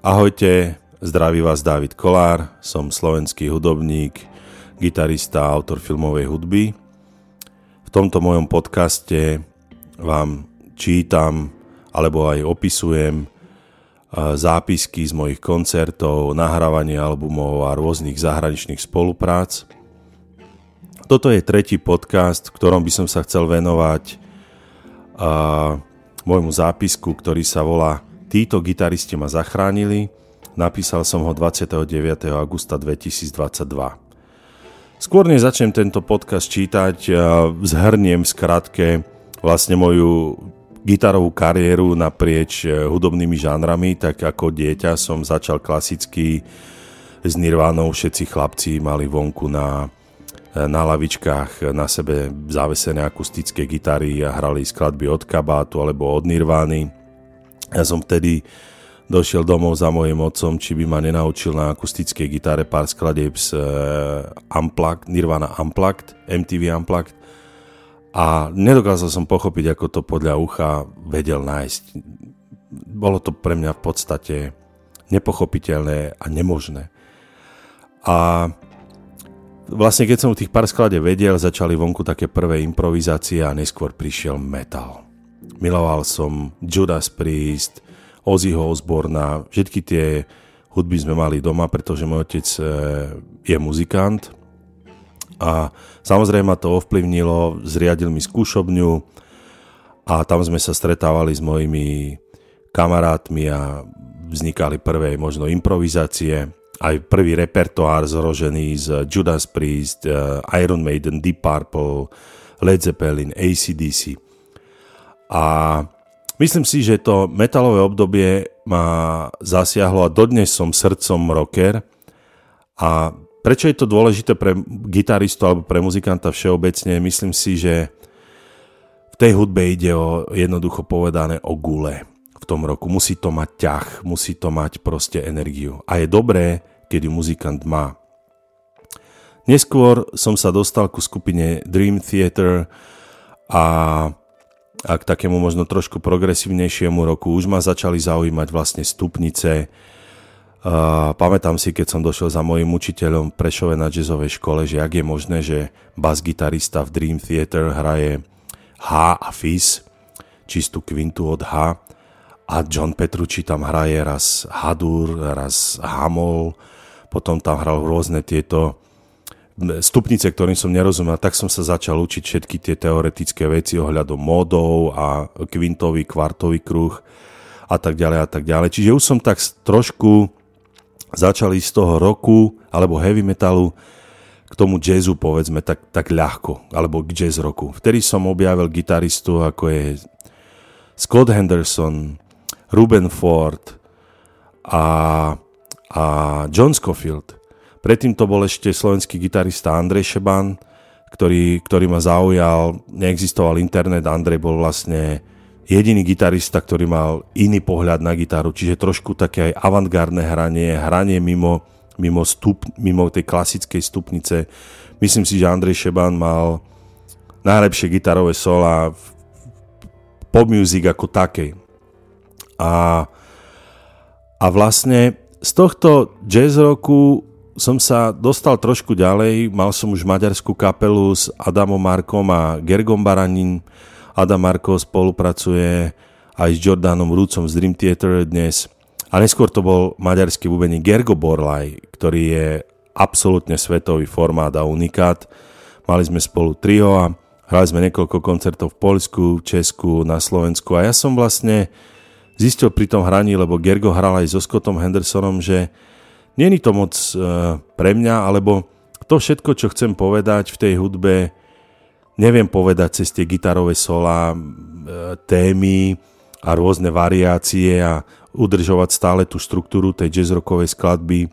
Ahojte, zdraví vás David Kolár, som slovenský hudobník, gitarista a autor filmovej hudby. V tomto mojom podcaste vám čítam alebo aj opisujem zápisky z mojich koncertov, nahrávanie albumov a rôznych zahraničných spoluprác. Toto je tretí podcast, v ktorom by som sa chcel venovať môjmu zápisku, ktorý sa volá Títo gitaristi ma zachránili. Napísal som ho 29. augusta 2022. Skôr než začnem tento podcast čítať, zhrniem skratke vlastne moju gitarovú kariéru naprieč e, hudobnými žánrami, tak ako dieťa som začal klasicky s Nirvánou, všetci chlapci mali vonku na, e, na lavičkách na sebe závesené akustické gitary a hrali skladby od Kabátu alebo od Nirvány. Ja som vtedy došiel domov za mojim otcom, či by ma nenaučil na akustickej gitare pár skladieb z uh, Unplugged, Nirvana Unplugged, MTV Unplugged a nedokázal som pochopiť, ako to podľa ucha vedel nájsť. Bolo to pre mňa v podstate nepochopiteľné a nemožné. A vlastne keď som tých pár sklade vedel, začali vonku také prvé improvizácie a neskôr prišiel metal. Miloval som Judas Priest, Ozzyho Osborna, všetky tie hudby sme mali doma, pretože môj otec eh, je muzikant a samozrejme ma to ovplyvnilo, zriadil mi skúšobňu a tam sme sa stretávali s mojimi kamarátmi a vznikali prvé možno improvizácie, aj prvý repertoár zrožený z Judas Priest, eh, Iron Maiden, Deep Purple, Led Zeppelin, ACDC. A myslím si, že to metalové obdobie ma zasiahlo a dodnes som srdcom rocker. A prečo je to dôležité pre gitaristu alebo pre muzikanta všeobecne? Myslím si, že v tej hudbe ide o jednoducho povedané o gule v tom roku. Musí to mať ťah, musí to mať proste energiu. A je dobré, keď muzikant má. Neskôr som sa dostal ku skupine Dream Theater a a k takému možno trošku progresívnejšiemu roku už ma začali zaujímať vlastne stupnice. Uh, pamätám si, keď som došiel za mojim učiteľom v Prešove na jazzovej škole, že ak je možné, že bas-gitarista v Dream Theater hraje H a Fis, čistú kvintu od H a John Petrucci tam hraje raz Hadur, raz Hamol, potom tam hral rôzne tieto stupnice, ktorým som nerozumel, tak som sa začal učiť všetky tie teoretické veci ohľadom módov a kvintový, kvartový kruh a tak ďalej a tak ďalej. Čiže už som tak trošku začal z toho roku alebo heavy metalu k tomu jazzu povedzme tak, tak ľahko, alebo k jazz roku. Vtedy som objavil gitaristu ako je Scott Henderson, Ruben Ford a, a John Scofield. Predtým to bol ešte slovenský gitarista Andrej Šeban, ktorý, ktorý ma zaujal. Neexistoval internet, Andrej bol vlastne jediný gitarista, ktorý mal iný pohľad na gitaru, čiže trošku také aj avantgardné hranie, hranie mimo, mimo, stup, mimo tej klasickej stupnice. Myslím si, že Andrej Šeban mal najlepšie gitarové sola v pop music ako takej. A, a vlastne z tohto jazz roku som sa dostal trošku ďalej, mal som už maďarskú kapelu s Adamom Markom a Gergom Baranin. Adam Marko spolupracuje aj s Jordanom Rúcom z Dream Theater dnes. A neskôr to bol maďarský bubeník Gergo Borlaj, ktorý je absolútne svetový formát a unikát. Mali sme spolu trio a hrali sme niekoľko koncertov v Polsku, v Česku, na Slovensku a ja som vlastne zistil pri tom hraní, lebo Gergo hral aj so Scottom Hendersonom, že Není to moc uh, pre mňa, alebo to všetko, čo chcem povedať v tej hudbe, neviem povedať cez tie gitarové sola, uh, témy a rôzne variácie a udržovať stále tú štruktúru tej jazzrockovej skladby,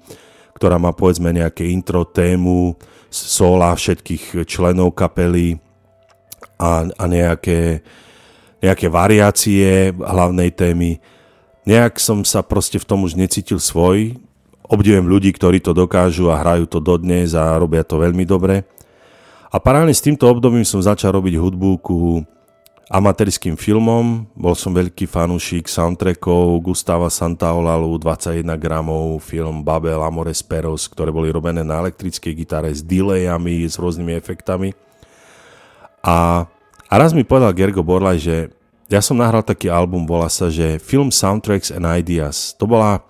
ktorá má povedzme nejaké intro, tému, sola všetkých členov kapely a, a nejaké, nejaké variácie hlavnej témy. Nejak som sa proste v tom už necítil svoj, Obdivujem ľudí, ktorí to dokážu a hrajú to dodnes a robia to veľmi dobre. A paralelne s týmto obdobím som začal robiť hudbu ku amatérským filmom. Bol som veľký fanúšik soundtrackov Gustava Santaolalu, 21 gramov, film Babel, Amores Peros, ktoré boli robené na elektrickej gitare s delayami, s rôznymi efektami. A, a raz mi povedal Gergo Borlaj, že ja som nahral taký album, volá sa, že Film Soundtracks and Ideas. To bola,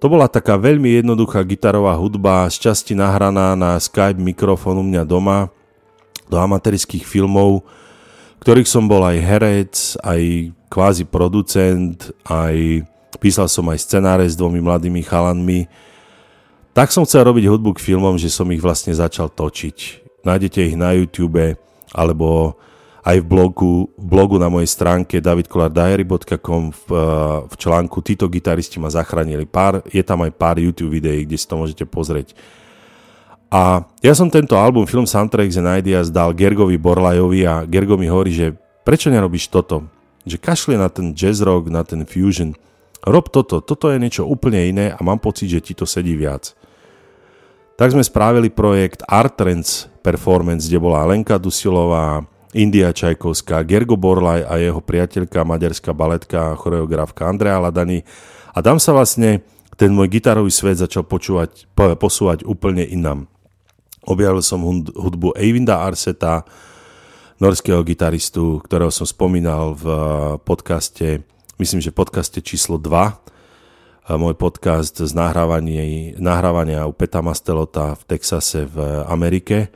to bola taká veľmi jednoduchá gitarová hudba, z časti nahraná na Skype mikrofón u mňa doma, do amatérských filmov, ktorých som bol aj herec, aj kvázi producent, aj písal som aj scenáre s dvomi mladými chalanmi. Tak som chcel robiť hudbu k filmom, že som ich vlastne začal točiť. Nájdete ich na YouTube, alebo aj v blogu, v blogu na mojej stránke davidkolardiary.com v, v článku Títo gitaristi ma zachránili. Pár, je tam aj pár YouTube videí, kde si to môžete pozrieť. A ja som tento album Film Soundtracks and Ideas dal Gergovi Borlajovi a Gergo mi hovorí, že prečo nerobíš toto? Že kašli na ten jazz rock, na ten fusion. Rob toto, toto je niečo úplne iné a mám pocit, že ti to sedí viac. Tak sme spravili projekt Art Trends Performance, kde bola Lenka Dusilová, India Čajkovská, Gergo Borlaj a jeho priateľka, maďarská baletka a choreografka Andrea Ladani. A tam sa vlastne ten môj gitarový svet začal počúvať, posúvať úplne inám. Objavil som hudbu Eivinda Arseta, norského gitaristu, ktorého som spomínal v eh, podcaste, myslím, že podcaste číslo 2, môj podcast z nahrávania, u Peta Mastelota v Texase v Amerike.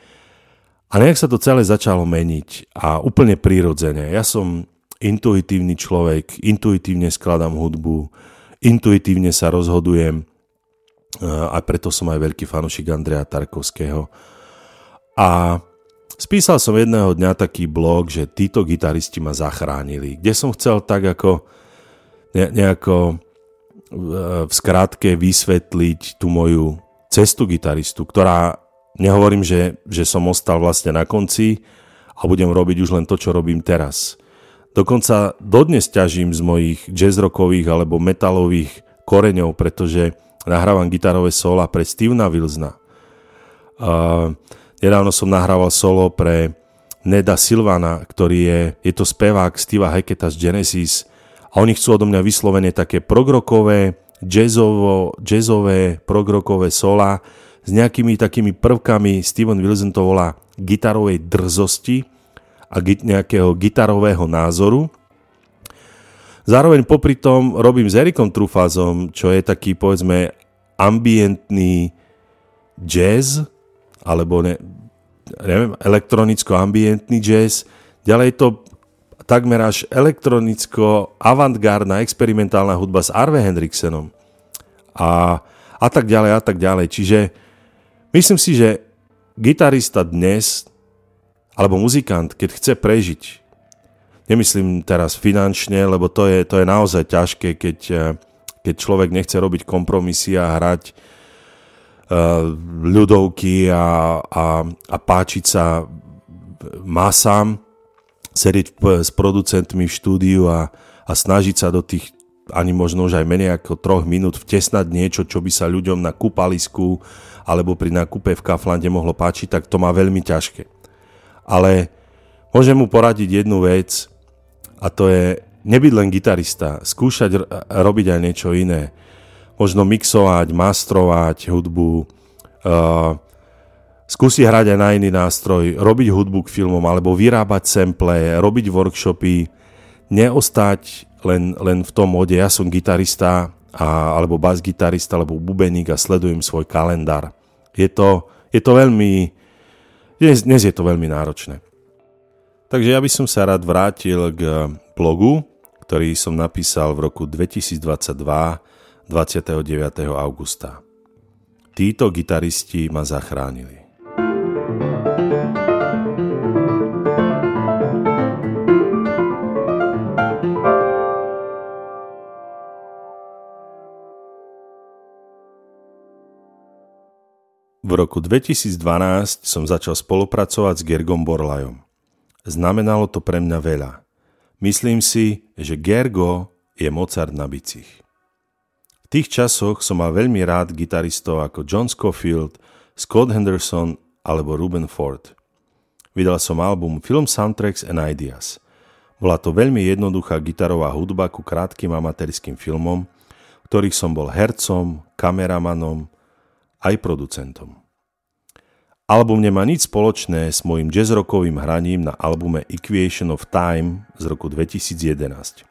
A nejak sa to celé začalo meniť a úplne prirodzene. Ja som intuitívny človek, intuitívne skladám hudbu, intuitívne sa rozhodujem a preto som aj veľký fanúšik Andreja Tarkovského. A spísal som jedného dňa taký blog, že títo gitaristi ma zachránili, kde som chcel tak ako nejako v skrátke vysvetliť tú moju cestu gitaristu, ktorá, nehovorím, že, že som ostal vlastne na konci a budem robiť už len to, čo robím teraz. Dokonca dodnes ťažím z mojich jazzrockových alebo metalových koreňov, pretože nahrávam gitarové sola pre Stevena Wilsona. Uh, nedávno som nahrával solo pre Neda Silvana, ktorý je, je to spevák Steva Hacketa z Genesis a oni chcú odo mňa vyslovene také progrokové, jazzovo, jazzové, progrokové sola s nejakými takými prvkami, Steven Wilson to volá gitarovej drzosti a nejakého gitarového názoru Zároveň popri tom robím s Erikom Trufazom, čo je taký, povedzme, ambientný jazz, alebo ne, neviem, elektronicko-ambientný jazz. Ďalej je to takmer až elektronicko-avantgardná experimentálna hudba s Arve Hendriksenom. A, a tak ďalej, a tak ďalej. Čiže myslím si, že gitarista dnes, alebo muzikant, keď chce prežiť, Nemyslím teraz finančne, lebo to je, to je naozaj ťažké, keď, eh, keď človek nechce robiť kompromisy a hrať uh, ľudovky a, a, a páčiť sa masám, sedieť s producentmi v štúdiu a, a snažiť sa do tých ani možno už aj menej ako troch minút vtesnať niečo, čo by sa ľuďom na kúpalisku alebo pri nákupe v Kaflande mohlo páčiť, tak to má veľmi ťažké. Ale môžem mu poradiť jednu vec, a to je nebyť len gitarista, skúšať r- robiť aj niečo iné. Možno mixovať, mastrovať hudbu, uh, skúsiť hrať aj na iný nástroj, robiť hudbu k filmom alebo vyrábať sample, robiť workshopy, neostať len, len v tom mode, ja som gitarista a, alebo bas-gitarista alebo bubeník a sledujem svoj kalendár. Je to, je to veľmi, dnes, dnes je to veľmi náročné. Takže ja by som sa rád vrátil k blogu, ktorý som napísal v roku 2022 29. augusta. Títo gitaristi ma zachránili. Roku 2012 som začal spolupracovať s Gergom Borlajom. Znamenalo to pre mňa veľa. Myslím si, že Gergo je Mozart na bicích. V tých časoch som mal veľmi rád gitaristov ako John Scofield, Scott Henderson alebo Ruben Ford. Vydal som album Film Soundtracks and Ideas. Bola to veľmi jednoduchá gitarová hudba ku krátkým amatérským filmom, ktorých som bol hercom, kameramanom, aj producentom. Album nemá nič spoločné s môjim jazzrockovým hraním na albume Equation of Time z roku 2011.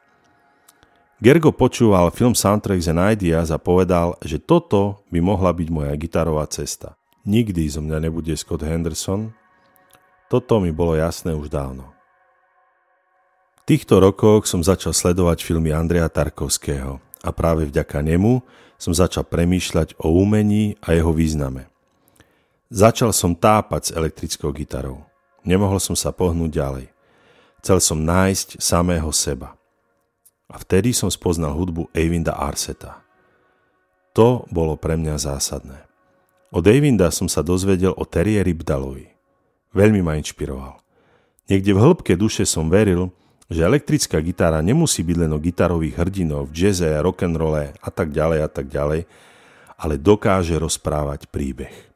Gergo počúval film Soundtracks and Ideas a povedal, že toto by mohla byť moja gitarová cesta. Nikdy zo mňa nebude Scott Henderson. Toto mi bolo jasné už dávno. V týchto rokoch som začal sledovať filmy Andreja Tarkovského a práve vďaka nemu som začal premýšľať o umení a jeho význame. Začal som tápať s elektrickou gitarou. Nemohol som sa pohnúť ďalej. Chcel som nájsť samého seba. A vtedy som spoznal hudbu Eivinda Arseta. To bolo pre mňa zásadné. Od Eivinda som sa dozvedel o Terrieri Bdalovi. Veľmi ma inšpiroval. Niekde v hĺbke duše som veril, že elektrická gitara nemusí byť len o gitarových hrdinov jazze, rock'n'rolle a tak ďalej a tak ďalej, ale dokáže rozprávať príbeh.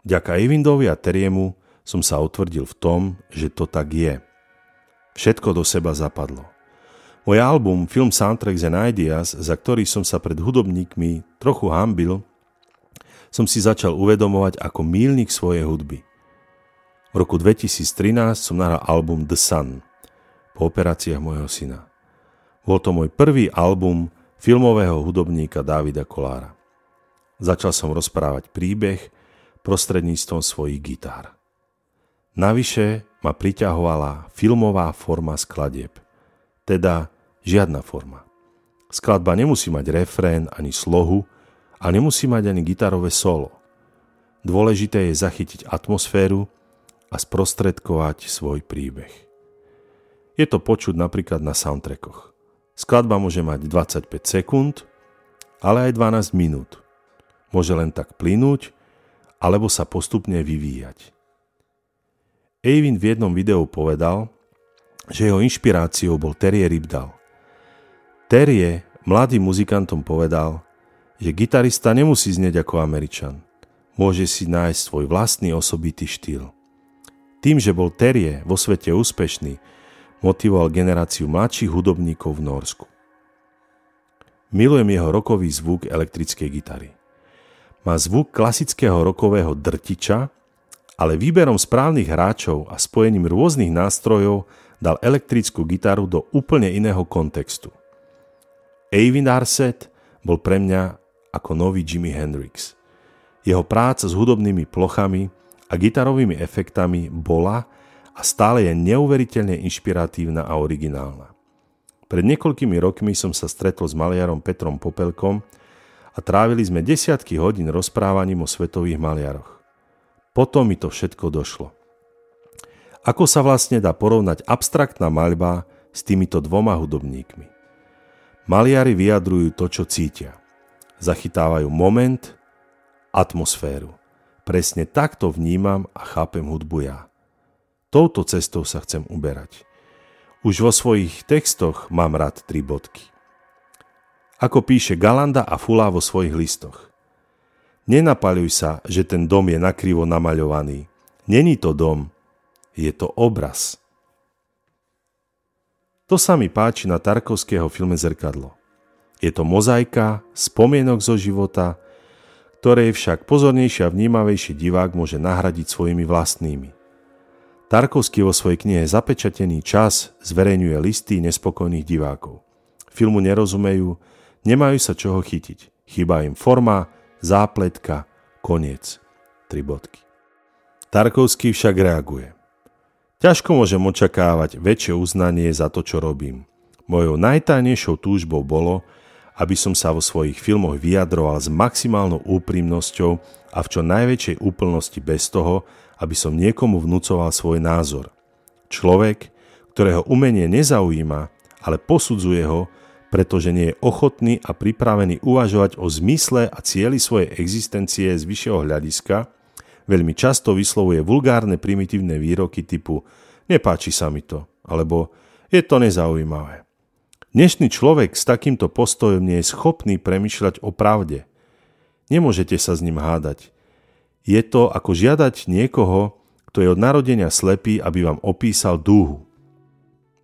Ďaka Evindovi a Teriemu som sa utvrdil v tom, že to tak je. Všetko do seba zapadlo. Môj album Film Soundtracks and Ideas, za ktorý som sa pred hudobníkmi trochu hambil, som si začal uvedomovať ako mílnik svojej hudby. V roku 2013 som nahral album The Sun po operáciách môjho syna. Bol to môj prvý album filmového hudobníka Davida Kolára. Začal som rozprávať príbeh, prostredníctvom svojich gitár. Navyše ma priťahovala filmová forma skladieb, teda žiadna forma. Skladba nemusí mať refrén ani slohu a nemusí mať ani gitarové solo. Dôležité je zachytiť atmosféru a sprostredkovať svoj príbeh. Je to počuť napríklad na soundtrackoch. Skladba môže mať 25 sekúnd, ale aj 12 minút. Môže len tak plynúť alebo sa postupne vyvíjať. Eivin v jednom videu povedal, že jeho inšpiráciou bol Terje Rybdal. Terje mladým muzikantom povedal, že gitarista nemusí znieť ako Američan. Môže si nájsť svoj vlastný osobitý štýl. Tým, že bol Terje vo svete úspešný, motivoval generáciu mladších hudobníkov v Norsku. Milujem jeho rokový zvuk elektrickej gitary má zvuk klasického rokového drtiča, ale výberom správnych hráčov a spojením rôznych nástrojov dal elektrickú gitaru do úplne iného kontextu. Eivin Arset bol pre mňa ako nový Jimi Hendrix. Jeho práca s hudobnými plochami a gitarovými efektami bola a stále je neuveriteľne inšpiratívna a originálna. Pred niekoľkými rokmi som sa stretol s maliarom Petrom Popelkom, a trávili sme desiatky hodín rozprávaním o svetových maliaroch. Potom mi to všetko došlo. Ako sa vlastne dá porovnať abstraktná maľba s týmito dvoma hudobníkmi? Maliari vyjadrujú to, čo cítia. Zachytávajú moment, atmosféru. Presne takto vnímam a chápem hudbu ja. Touto cestou sa chcem uberať. Už vo svojich textoch mám rád tri bodky ako píše Galanda a Fula vo svojich listoch. Nenapaľuj sa, že ten dom je nakrivo namaľovaný. Není to dom, je to obraz. To sa mi páči na Tarkovského filme Zrkadlo. Je to mozaika, spomienok zo života, ktoré však pozornejší a vnímavejší divák môže nahradiť svojimi vlastnými. Tarkovský vo svojej knihe Zapečatený čas zverejňuje listy nespokojných divákov. Filmu nerozumejú, Nemajú sa čoho chytiť. Chýba im forma, zápletka, koniec. Tri bodky. Tarkovský však reaguje. Ťažko môžem očakávať väčšie uznanie za to, čo robím. Mojou najtajnejšou túžbou bolo, aby som sa vo svojich filmoch vyjadroval s maximálnou úprimnosťou a v čo najväčšej úplnosti bez toho, aby som niekomu vnúcoval svoj názor. Človek, ktorého umenie nezaujíma, ale posudzuje ho, pretože nie je ochotný a pripravený uvažovať o zmysle a cieli svojej existencie z vyššieho hľadiska, veľmi často vyslovuje vulgárne primitívne výroky typu nepáči sa mi to, alebo je to nezaujímavé. Dnešný človek s takýmto postojom nie je schopný premyšľať o pravde. Nemôžete sa s ním hádať. Je to ako žiadať niekoho, kto je od narodenia slepý, aby vám opísal dúhu.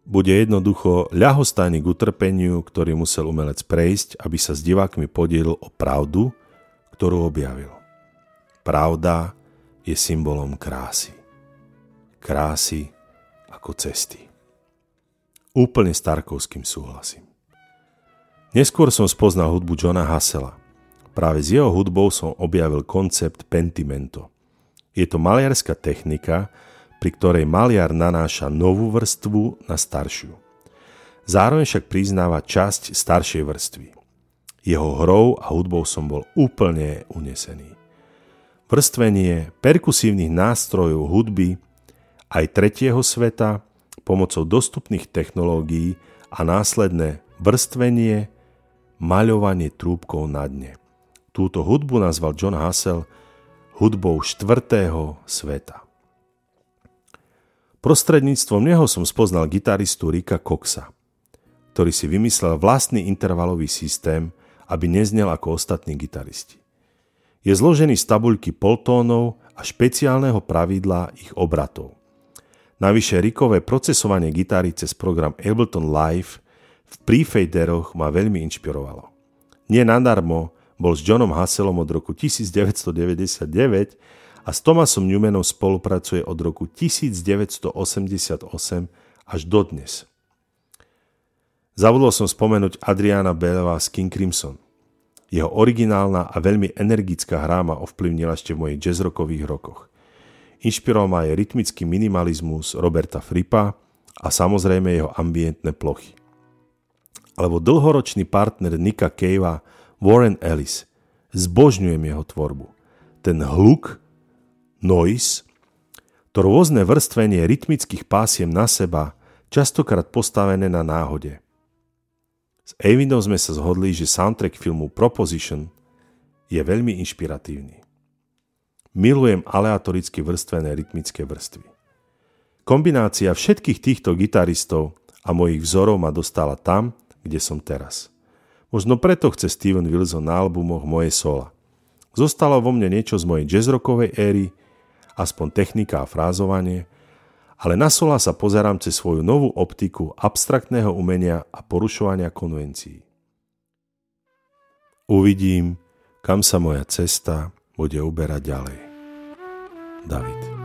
Bude jednoducho ľahostajný k utrpeniu, ktorý musel umelec prejsť, aby sa s divákmi podielil o pravdu, ktorú objavil. Pravda je symbolom krásy. Krásy ako cesty. Úplne s Tarkovským súhlasím. Neskôr som spoznal hudbu Johna Hassela. Práve s jeho hudbou som objavil koncept pentimento. Je to maliarská technika, pri ktorej maliar nanáša novú vrstvu na staršiu. Zároveň však priznáva časť staršej vrstvy. Jeho hrou a hudbou som bol úplne unesený. Vrstvenie perkusívnych nástrojov hudby aj tretieho sveta pomocou dostupných technológií a následné vrstvenie, maľovanie trúbkou na dne. Túto hudbu nazval John Hassel hudbou štvrtého sveta. Prostredníctvom neho som spoznal gitaristu Rika Coxa, ktorý si vymyslel vlastný intervalový systém, aby neznel ako ostatní gitaristi. Je zložený z tabuľky poltónov a špeciálneho pravidla ich obratov. Navyše Rikové procesovanie gitary cez program Ableton Live v prefaderoch ma veľmi inšpirovalo. Nie nadarmo bol s Johnom Hasselom od roku 1999 a s Thomasom Newmanom spolupracuje od roku 1988 až dodnes. Zavodol som spomenúť Adriana Beleva z King Crimson. Jeho originálna a veľmi energická hra ma ovplyvnila ešte v mojich jazzrockových rokoch. Inšpiroval ma aj rytmický minimalizmus Roberta Fripa a samozrejme jeho ambientné plochy. Alebo dlhoročný partner Nika Cavea Warren Ellis. Zbožňujem jeho tvorbu. Ten hluk, noise, to rôzne vrstvenie rytmických pásiem na seba, častokrát postavené na náhode. S Avidom sme sa zhodli, že soundtrack filmu Proposition je veľmi inšpiratívny. Milujem aleatoricky vrstvené rytmické vrstvy. Kombinácia všetkých týchto gitaristov a mojich vzorov ma dostala tam, kde som teraz. Možno preto chce Steven Wilson na albumoch moje sola. Zostalo vo mne niečo z mojej jazzrockovej éry, aspoň technika a frázovanie, ale na sola sa pozerám cez svoju novú optiku abstraktného umenia a porušovania konvencií. Uvidím, kam sa moja cesta bude uberať ďalej. David